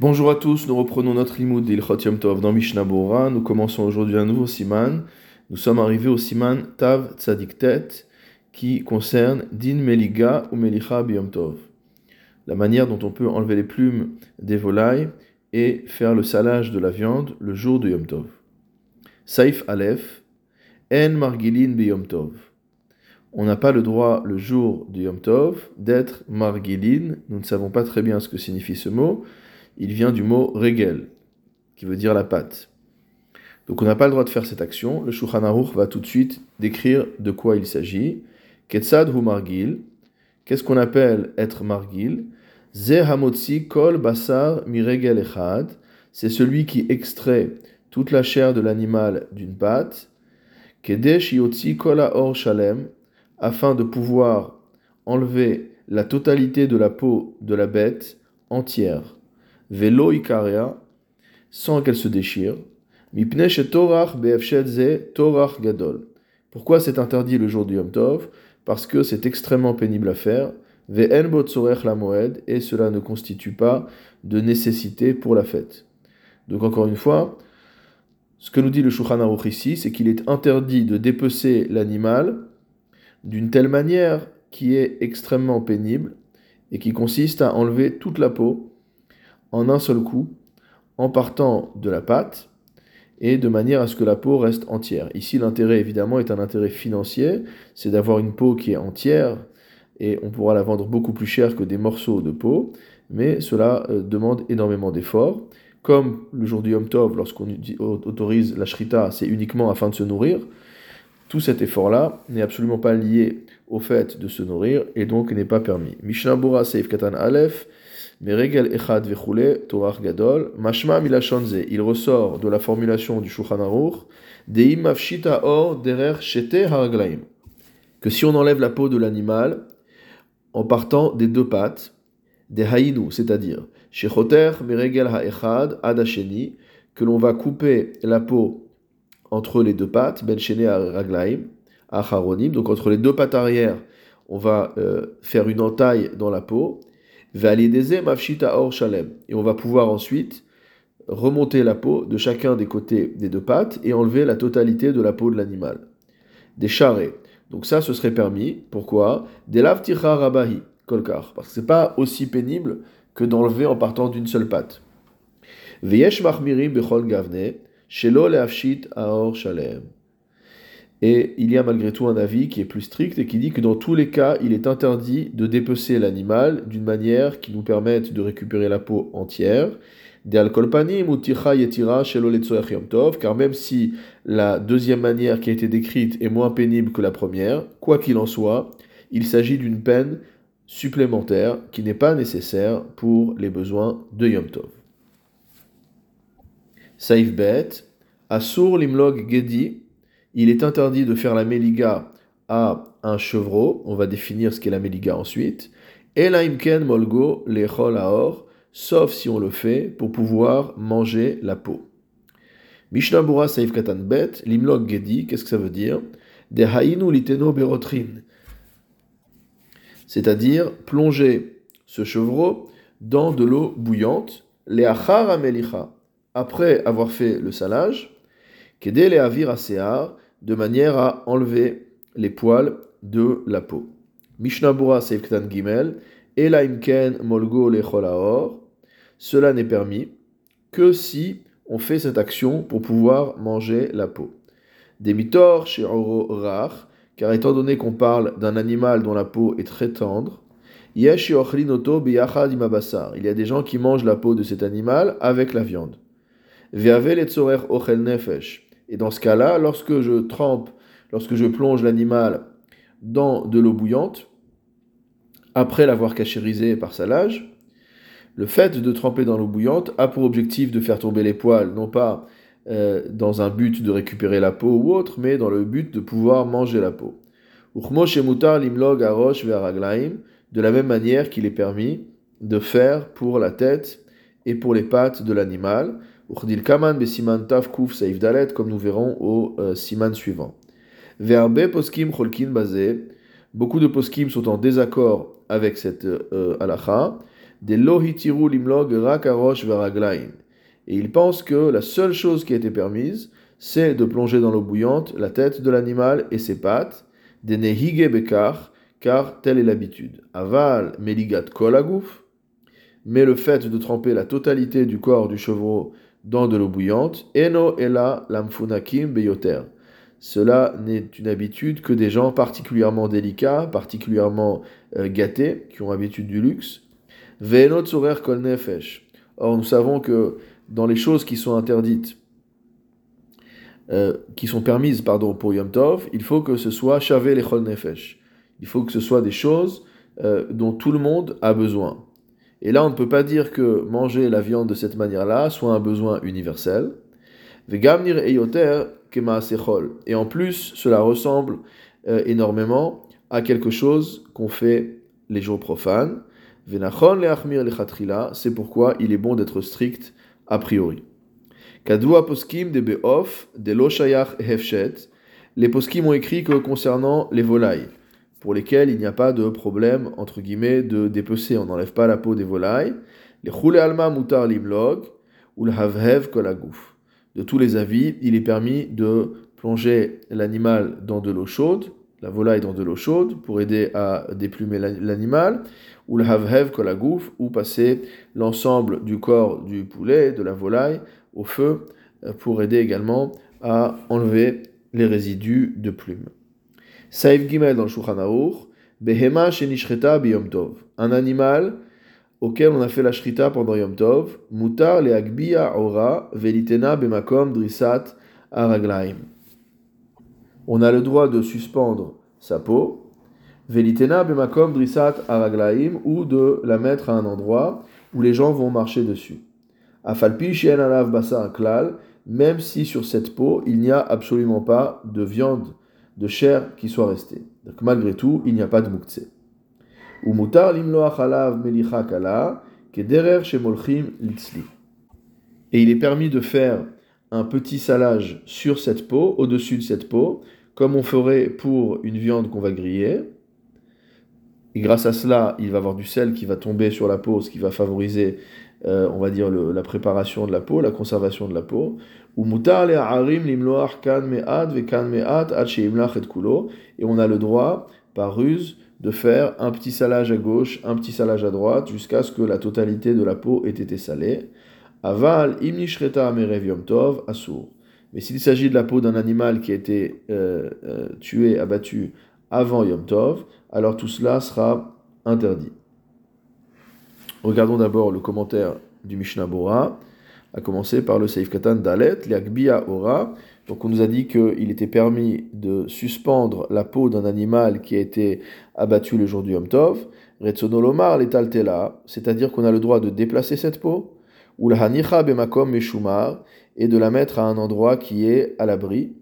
Bonjour à tous, nous reprenons notre limoud d'Ilchot Yom Tov dans Mishnah Bora. Nous commençons aujourd'hui un nouveau siman. Nous sommes arrivés au siman Tav Tzadik Tet qui concerne Din Meliga ou Melicha Biyom Tov. La manière dont on peut enlever les plumes des volailles et faire le salage de la viande le jour de Yom Tov. Saif Aleph, En Margilin Biyom Tov. On n'a pas le droit le jour de Yom Tov d'être Margilin. Nous ne savons pas très bien ce que signifie ce mot il vient du mot regel, qui veut dire la pâte. Donc on n'a pas le droit de faire cette action. Le Shulchan va tout de suite décrire de quoi il s'agit. Ketsad hu margil. Qu'est-ce qu'on appelle être margil? Ze hamotzi kol basar echad. C'est celui qui extrait toute la chair de l'animal d'une pâte. Kedesh yotzi kol or shalem. Afin de pouvoir enlever la totalité de la peau de la bête entière velo ikaria, sans qu'elle se déchire. torach torach gadol. Pourquoi c'est interdit le jour du Yom Tov? Parce que c'est extrêmement pénible à faire. Ve'en la moed, et cela ne constitue pas de nécessité pour la fête. Donc encore une fois, ce que nous dit le Shulchan Aruch ici, c'est qu'il est interdit de dépecer l'animal d'une telle manière qui est extrêmement pénible et qui consiste à enlever toute la peau en un seul coup, en partant de la pâte et de manière à ce que la peau reste entière. Ici, l'intérêt évidemment est un intérêt financier, c'est d'avoir une peau qui est entière et on pourra la vendre beaucoup plus cher que des morceaux de peau, mais cela euh, demande énormément d'efforts. Comme le jour du Yom Tov, lorsqu'on autorise la shrita, c'est uniquement afin de se nourrir. Tout cet effort-là n'est absolument pas lié au fait de se nourrir et donc n'est pas permis. Mishnah Bora Seif Katan Aleph echad torach gadol, mashma milashonze. Il ressort de la formulation du Shulchan Aruch, deim mafshita or derer shete haraglaim. Que si on enlève la peau de l'animal en partant des deux pattes, des haïnu, c'est-à-dire shechoter meregel ha'echad adasheni, que l'on va couper la peau entre les deux pattes, ben shene haraglaim, acharonim, donc entre les deux pattes arrière, on va euh, faire une entaille dans la peau, et on va pouvoir ensuite remonter la peau de chacun des côtés des deux pattes et enlever la totalité de la peau de l'animal. Des charrets. Donc ça, ce serait permis. Pourquoi? Des rabahi, kolkar. Parce que c'est pas aussi pénible que d'enlever en partant d'une seule patte. Veyesh bechol gavne, shelo aor shalem. Et il y a malgré tout un avis qui est plus strict et qui dit que dans tous les cas, il est interdit de dépecer l'animal d'une manière qui nous permette de récupérer la peau entière. Car même si la deuxième manière qui a été décrite est moins pénible que la première, quoi qu'il en soit, il s'agit d'une peine supplémentaire qui n'est pas nécessaire pour les besoins de Yom Tov. Bet, Asur Limlog Gedi, il est interdit de faire la méliga à un chevreau. On va définir ce qu'est la méliga ensuite. Et la molgo lechol aor, sauf si on le fait pour pouvoir manger la peau. Mishnah Bura Saif Katan Bet, limlog gedi, qu'est-ce que ça veut dire? De hainu liteno berotrin. C'est-à-dire plonger ce chevreau dans de l'eau bouillante, les achar après avoir fait le salage, kede le avir de manière à enlever les poils de la peau. Mishnah Bura Seifktan Gimel, Elaimken Molgo Lecholaor, cela n'est permis que si on fait cette action pour pouvoir manger la peau. Demitor chez Rach, car étant donné qu'on parle d'un animal dont la peau est très tendre, il y a des gens qui mangent la peau de cet animal avec la viande. ochel nefesh. Et dans ce cas-là, lorsque je trempe, lorsque je plonge l'animal dans de l'eau bouillante, après l'avoir cachérisé par salage, le fait de tremper dans l'eau bouillante a pour objectif de faire tomber les poils, non pas euh, dans un but de récupérer la peau ou autre, mais dans le but de pouvoir manger la peau. De la même manière qu'il est permis de faire pour la tête et pour les pattes de l'animal, Urdil Kaman Besiman Tav Kuf Saif Dalet, comme nous verrons au euh, Siman suivant. Verbe Poskim Cholkin Bazé. Beaucoup de poskim sont en désaccord avec cette euh, halacha. des lohitiru limlog rakarosh veraglaim. Et il pense que la seule chose qui a été permise, c'est de plonger dans l'eau bouillante la tête de l'animal et ses pattes, des nehige bekar, car telle est l'habitude. Aval meligat kolagouf, mais le fait de tremper la totalité du corps du chevreau dans de l'eau bouillante, eno ela lamfunakim beyoter. Cela n'est une habitude que des gens particulièrement délicats, particulièrement euh, gâtés, qui ont l'habitude du luxe. Kol nefesh. Or, nous savons que dans les choses qui sont interdites, euh, qui sont permises pardon, pour Yom Tov, il faut que ce soit shavé lechol nefesh. Il faut que ce soit des choses euh, dont tout le monde a besoin. Et là, on ne peut pas dire que manger la viande de cette manière-là soit un besoin universel. Et en plus, cela ressemble euh, énormément à quelque chose qu'on fait les jours profanes. C'est pourquoi il est bon d'être strict a priori. De. Les poskim ont écrit que concernant les volailles, pour lesquelles il n'y a pas de problème entre guillemets de dépecer, on n'enlève pas la peau des volailles. Les choule alma mutar limlog ou le havhev kolagouf de tous les avis, il est permis de plonger l'animal dans de l'eau chaude, la volaille dans de l'eau chaude, pour aider à déplumer l'animal, ou le havhev kolagouf, ou passer l'ensemble du corps du poulet, de la volaille, au feu, euh, pour aider également à enlever les résidus de plumes. Saïf Gimel dans Behema Shenishreta Biyom Tov. Un animal auquel on a fait la shrita pendant Yom Tov, mutar le agbiya ora velitena bemakom drisat araglaim. On a le droit de suspendre sa peau, velitena bemakom drisat araglaim, ou de la mettre à un endroit où les gens vont marcher dessus. Afalpi shien alav basar klal, même si sur cette peau il n'y a absolument pas de viande, de chair qui soit restée. Donc malgré tout, il n'y a pas de mouktseh. Et il est permis de faire un petit salage sur cette peau, au-dessus de cette peau, comme on ferait pour une viande qu'on va griller. Et grâce à cela, il va avoir du sel qui va tomber sur la peau, ce qui va favoriser, euh, on va dire, la préparation de la peau, la conservation de la peau. Et on a le droit, par ruse, de faire un petit salage à gauche, un petit salage à droite, jusqu'à ce que la totalité de la peau ait été salée. Aval. Mais s'il s'agit de la peau d'un animal qui a été euh, euh, tué, abattu avant yom tov, alors tout cela sera interdit. Regardons d'abord le commentaire du Mishnah Bora, à commencer par le Seif Katan Dalet, Liakbia Ora, donc on nous a dit qu'il était permis de suspendre la peau d'un animal qui a été abattu le jour du Yom Tov, Retsonolomar letaltela, c'est-à-dire qu'on a le droit de déplacer cette peau, ou la hanicha bemakom meshumar, et de la mettre à un endroit qui est à l'abri,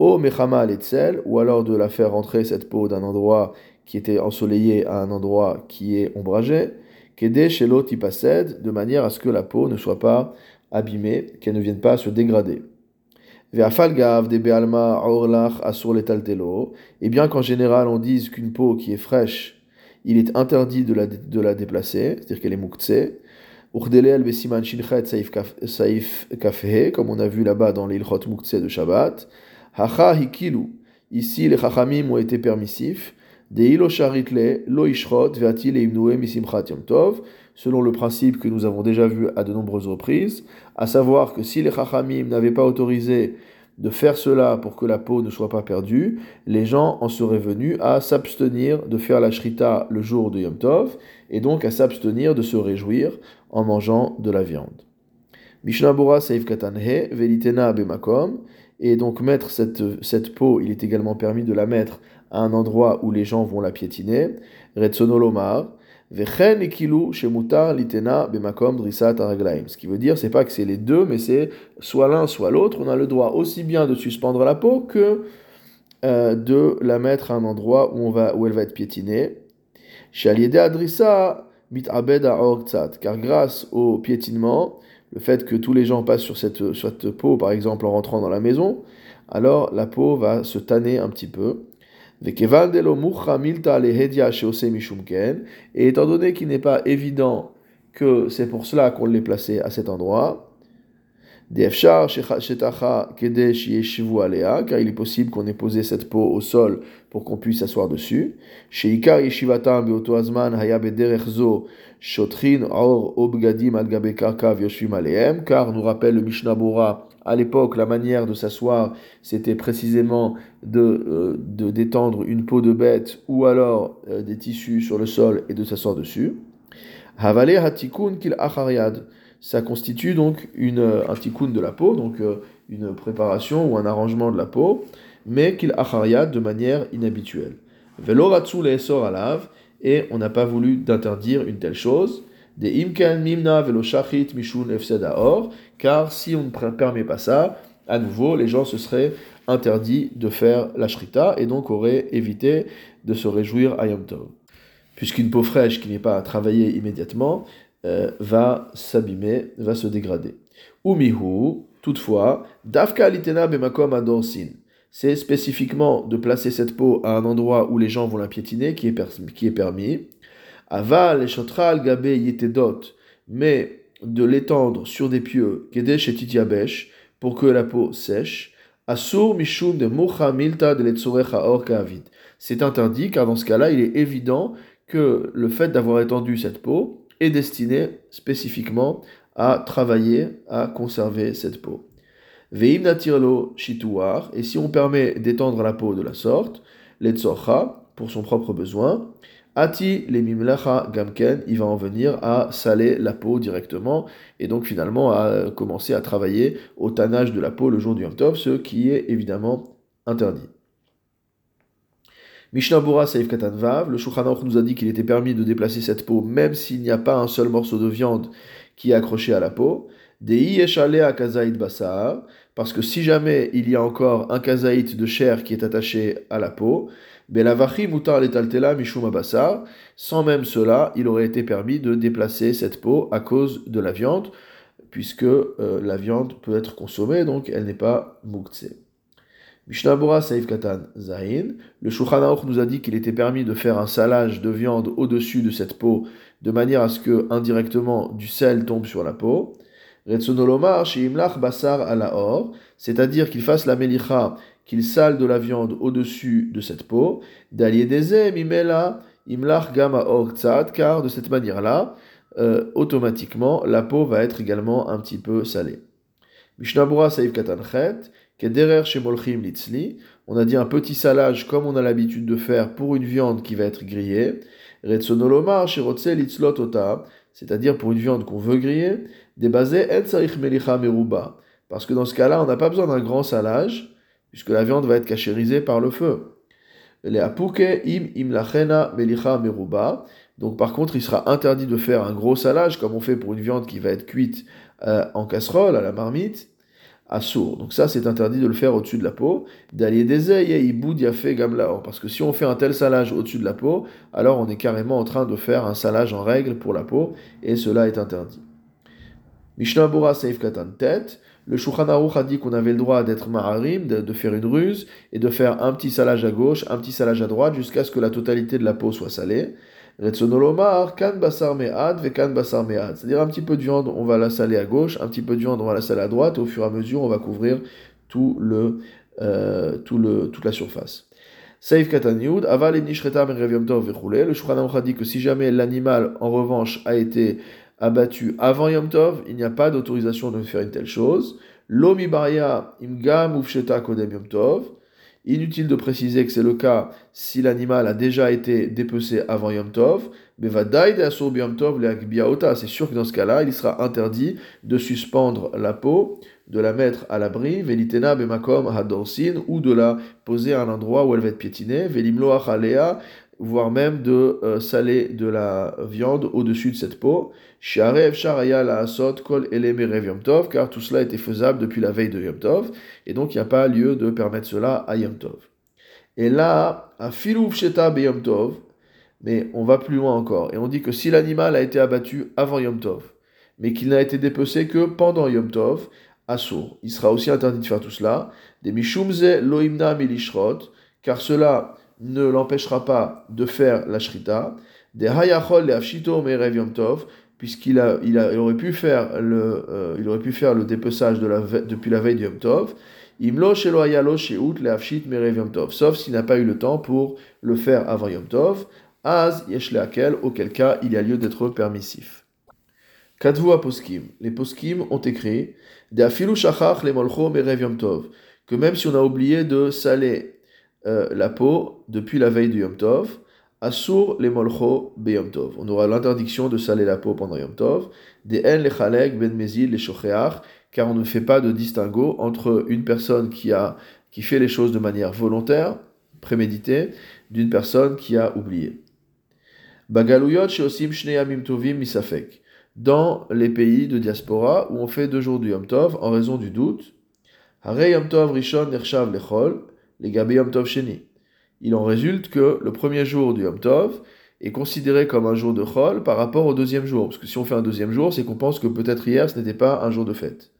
o mechama letzel, ou alors de la faire rentrer cette peau d'un endroit qui était ensoleillé à un endroit qui est ombragé, de manière à ce que la peau ne soit pas abîmée, qu'elle ne vienne pas se dégrader. Et bien qu'en général on dise qu'une peau qui est fraîche, il est interdit de la, de la déplacer, c'est-à-dire qu'elle est muktse. comme on a vu là-bas dans l'ilchot muktse de Shabbat. Ici, les chachamim ont été permissifs. Selon le principe que nous avons déjà vu à de nombreuses reprises, à savoir que si les Chachamim n'avaient pas autorisé de faire cela pour que la peau ne soit pas perdue, les gens en seraient venus à s'abstenir de faire la shrita le jour de Yom Tov, et donc à s'abstenir de se réjouir en mangeant de la viande. Mishnah Bora Saif Katanhe, Velitena Bemakom, et donc mettre cette, cette peau, il est également permis de la mettre à un endroit où les gens vont la piétiner. Retsonolomar, ce qui veut dire, c'est pas que c'est les deux, mais c'est soit l'un, soit l'autre. On a le droit aussi bien de suspendre la peau que euh, de la mettre à un endroit où, on va, elle va être piétinée. Car grâce au piétinement, le fait que tous les gens passent sur cette, sur cette peau, par exemple en rentrant dans la maison, alors la peau va se tanner un petit peu. Et étant donné qu'il n'est pas évident que c'est pour cela qu'on l'ait placé à cet endroit. car il est possible qu'on ait posé cette peau au sol pour qu'on puisse s'asseoir dessus. car nous rappelle le Mishnah Bora, à l'époque, la manière de s'asseoir, c'était précisément de, euh, de détendre une peau de bête ou alors euh, des tissus sur le sol et de s'asseoir dessus. Havale hatikun kil achariad. Ça constitue donc une, un tikkun de la peau, donc euh, une préparation ou un arrangement de la peau, mais kil achariad de manière inhabituelle. Veloratsu leesor alav, et on n'a pas voulu d'interdire une telle chose. Car si on ne permet pas ça, à nouveau, les gens se seraient interdits de faire la shrita et donc auraient évité de se réjouir à Yom Tov puisqu'une peau fraîche qui n'est pas travaillée immédiatement euh, va s'abîmer, va se dégrader. Umihu, toutefois, dafka litena bemakom adorsin. C'est spécifiquement de placer cette peau à un endroit où les gens vont la piétiner qui est, qui est permis. Aval et gabe yetedot, mais de l'étendre sur des pieux, kedesh et titiabesh, pour que la peau sèche. Asur mishum de mocha milta de or C'est interdit car dans ce cas-là, il est évident que le fait d'avoir étendu cette peau est destiné spécifiquement à travailler, à conserver cette peau. Veim natirlo shituar, et si on permet d'étendre la peau de la sorte, l'etzocha, pour son propre besoin, ati les mimlacha gamken, il va en venir à saler la peau directement, et donc finalement à commencer à travailler au tannage de la peau le jour du Yom ce qui est évidemment interdit. Mishnah Bora Saif Vav, le Shulchan nous a dit qu'il était permis de déplacer cette peau même s'il n'y a pas un seul morceau de viande qui est accroché à la peau. Dei à kazaït basar, parce que si jamais il y a encore un kazaït de chair qui est attaché à la peau, belavachi mutar letaltela mishuma basar, sans même cela, il aurait été permis de déplacer cette peau à cause de la viande, puisque euh, la viande peut être consommée, donc elle n'est pas muktse. Mishnah Saif Katan le Shulchan nous a dit qu'il était permis de faire un salage de viande au-dessus de cette peau, de manière à ce que indirectement du sel tombe sur la peau. Retsonolomar Imlach Basar Alaor, c'est-à-dire qu'il fasse la melicha, qu'il sale de la viande au-dessus de cette peau. Daliedeze Mimela Imlach Gama car de cette manière-là, euh, automatiquement, la peau va être également un petit peu salée. Mishnah Saif Katan Chet, derrière chez Molchim Litzli, on a dit un petit salage comme on a l'habitude de faire pour une viande qui va être grillée. Retsonolomar Litzlot Ota, c'est-à-dire pour une viande qu'on veut griller, débasé En Melicha Meruba. Parce que dans ce cas-là, on n'a pas besoin d'un grand salage, puisque la viande va être cachérisée par le feu. Donc par contre, il sera interdit de faire un gros salage comme on fait pour une viande qui va être cuite euh, en casserole à la marmite sourd. Donc ça, c'est interdit de le faire au-dessus de la peau. Des gamlaor. Parce que si on fait un tel salage au-dessus de la peau, alors on est carrément en train de faire un salage en règle pour la peau, et cela est interdit. Mishnah Bora Seif Katan tête. Le Shulchan a dit qu'on avait le droit d'être maharim, de, faire une ruse, et de faire un petit salage à gauche, un petit salage à droite, jusqu'à ce que la totalité de la peau soit salée. kan basar me'ad ve kan basar me'ad. C'est-à-dire un petit peu de viande, on va la saler à gauche, un petit peu de viande, on va la saler à droite, et au fur et à mesure, on va couvrir tout le, euh, tout le, toute la surface. Saif Katanyud, aval et nishreta ben tov Le Shulchan a dit que si jamais l'animal, en revanche, a été abattu avant Yom Tov, il n'y a pas d'autorisation de faire une telle chose. Imgam ufsheta kodem Yom Tov. Inutile de préciser que c'est le cas si l'animal a déjà été dépecé avant Yom Tov. C'est sûr que dans ce cas-là, il sera interdit de suspendre la peau, de la mettre à l'abri, ou de la poser à un endroit où elle va être piétinée, voire même de euh, saler de la viande au-dessus de cette peau. la asot kol car tout cela était faisable depuis la veille de Yom Tov, et donc il n'y a pas lieu de permettre cela à Yom Tov. Et là, à filouf sheta Tov, mais on va plus loin encore, et on dit que si l'animal a été abattu avant Yom Tov, mais qu'il n'a été dépecé que pendant Yom Tov. Il sera aussi interdit de faire tout cela. Des mishumze loimna milishrot, car cela ne l'empêchera pas de faire la shrita. Des hayachol le afshito merev yom tov, puisqu'il a, il a, il aurait pu faire le, euh, il aurait pu faire le dépeçage de la, depuis la veille du Yom Tov. Imlo shelo ayalo merev Yom Tov. Sauf s'il n'a pas eu le temps pour le faire avant Yom Tov. Az yesh auquel cas il y a lieu d'être permissif. Katvu poskim. Les poskim ont écrit de afilu shachach le molcho merev Yom. Que même si on a oublié de saler euh, la peau depuis la veille du Yom Tov, Asur les molcho be Tov. On aura l'interdiction de saler la peau pendant Yom Tov. Des en les ben mezil les shocheach, car on ne fait pas de distinguo entre une personne qui a qui fait les choses de manière volontaire, préméditée, d'une personne qui a oublié. Bagaluyot sheosim shnei yamim tovim misafek. Dans les pays de diaspora où on fait deux jours du Yom Tov en raison du doute, Yom Tov rishon les gabe Yom Tov sheni il en résulte que le premier jour du Yom Tov est considéré comme un jour de Chol par rapport au deuxième jour. Parce que si on fait un deuxième jour, c'est qu'on pense que peut-être hier ce n'était pas un jour de fête.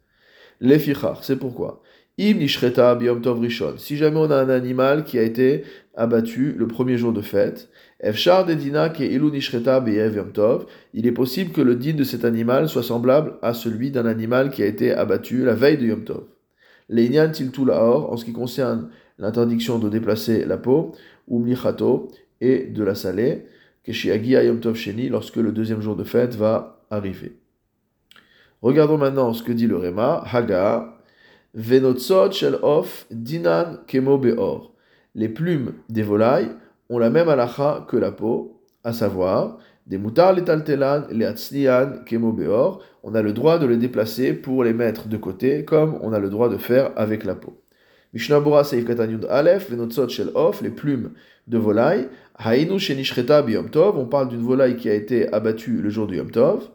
Les fichar, c'est pourquoi? Im nishreta biyom tov rishon. Si jamais on a un animal qui a été abattu le premier jour de fête, efshar dedina ke ilu yom tov, il est possible que le din de cet animal soit semblable à celui d'un animal qui a été abattu la veille de Yom Tov. L'einyan tiltu laor, en ce qui concerne l'interdiction de déplacer la peau, ou mlichato, et de la saler, keshiagi ayom tov sheni, lorsque le deuxième jour de fête va arriver. Regardons maintenant ce que dit le Réma, Haga, venotsot shel of dinan kemo beor. Les plumes des volailles ont la même halacha que la peau, à savoir, des moutards les taltelan, les atznian kemo beor, on a le droit de les déplacer pour les mettre de côté, comme on a le droit de faire avec la peau. Mishnah Bora Seif Katanyud Aleph, Venotzot Shel Of, les plumes de volaille. Hainu Shenishreta Biyom Tov, on parle d'une volaille qui a été abattue le jour du Yom Tov.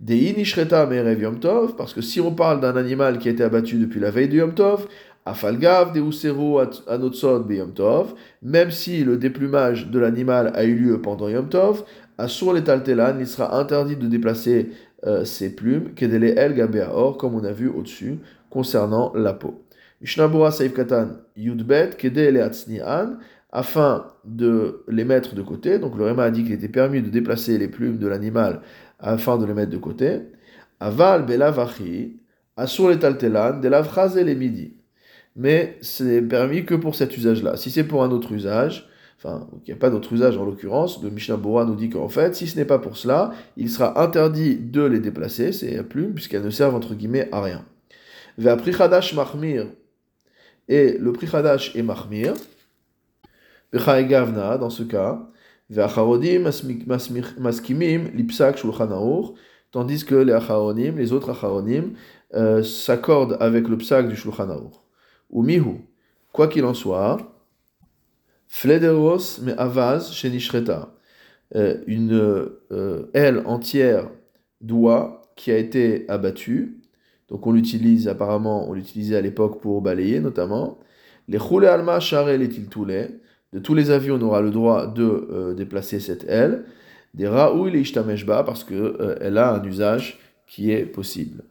Dei Nishreta Merev Yom Tov, parce que si on parle d'un animal qui a été abattu depuis la veille du Yom Tov, Afalgav Deusero Anotzot Biyom Tov, même si le déplumage de l'animal a eu lieu pendant Yom Tov, Asur les Taltelan, il sera interdit de déplacer euh, ses plumes, Kedele El Gabeaor, comme on a vu au-dessus, concernant la peau. Mishnabura Saif Katan Yudbet, Kede An, afin de les mettre de côté. Donc le Réma a dit qu'il était permis de déplacer les plumes de l'animal afin de les mettre de côté. Aval Belavachi, Asur les Taltelan, et les Midi. Mais c'est permis que pour cet usage-là. Si c'est pour un autre usage, enfin, il n'y a pas d'autre usage en l'occurrence, le Mishnah Bora nous dit qu'en fait, si ce n'est pas pour cela, il sera interdit de les déplacer, ces plumes, puisqu'elles ne servent entre guillemets à rien. Ve'aprichadash Mahmir, et le prix Hadash est Mahmir. Gavna, dans ce cas. Maskimim, Lipsak, Shulchan Tandis que les Acharonim, les autres Acharonim, euh, s'accordent avec le psak du Shulchan Ou mihu, quoi qu'il en soit, Flederos me avaz shenishreta, euh, une euh, aile entière d'oie qui a été abattue, donc on l'utilise apparemment, on l'utilisait à l'époque pour balayer notamment. Les roulés alma charé les tiltoulé. De tous les avions, on aura le droit de euh, déplacer cette aile. Des raoui les ishtameshba parce qu'elle euh, a un usage qui est possible.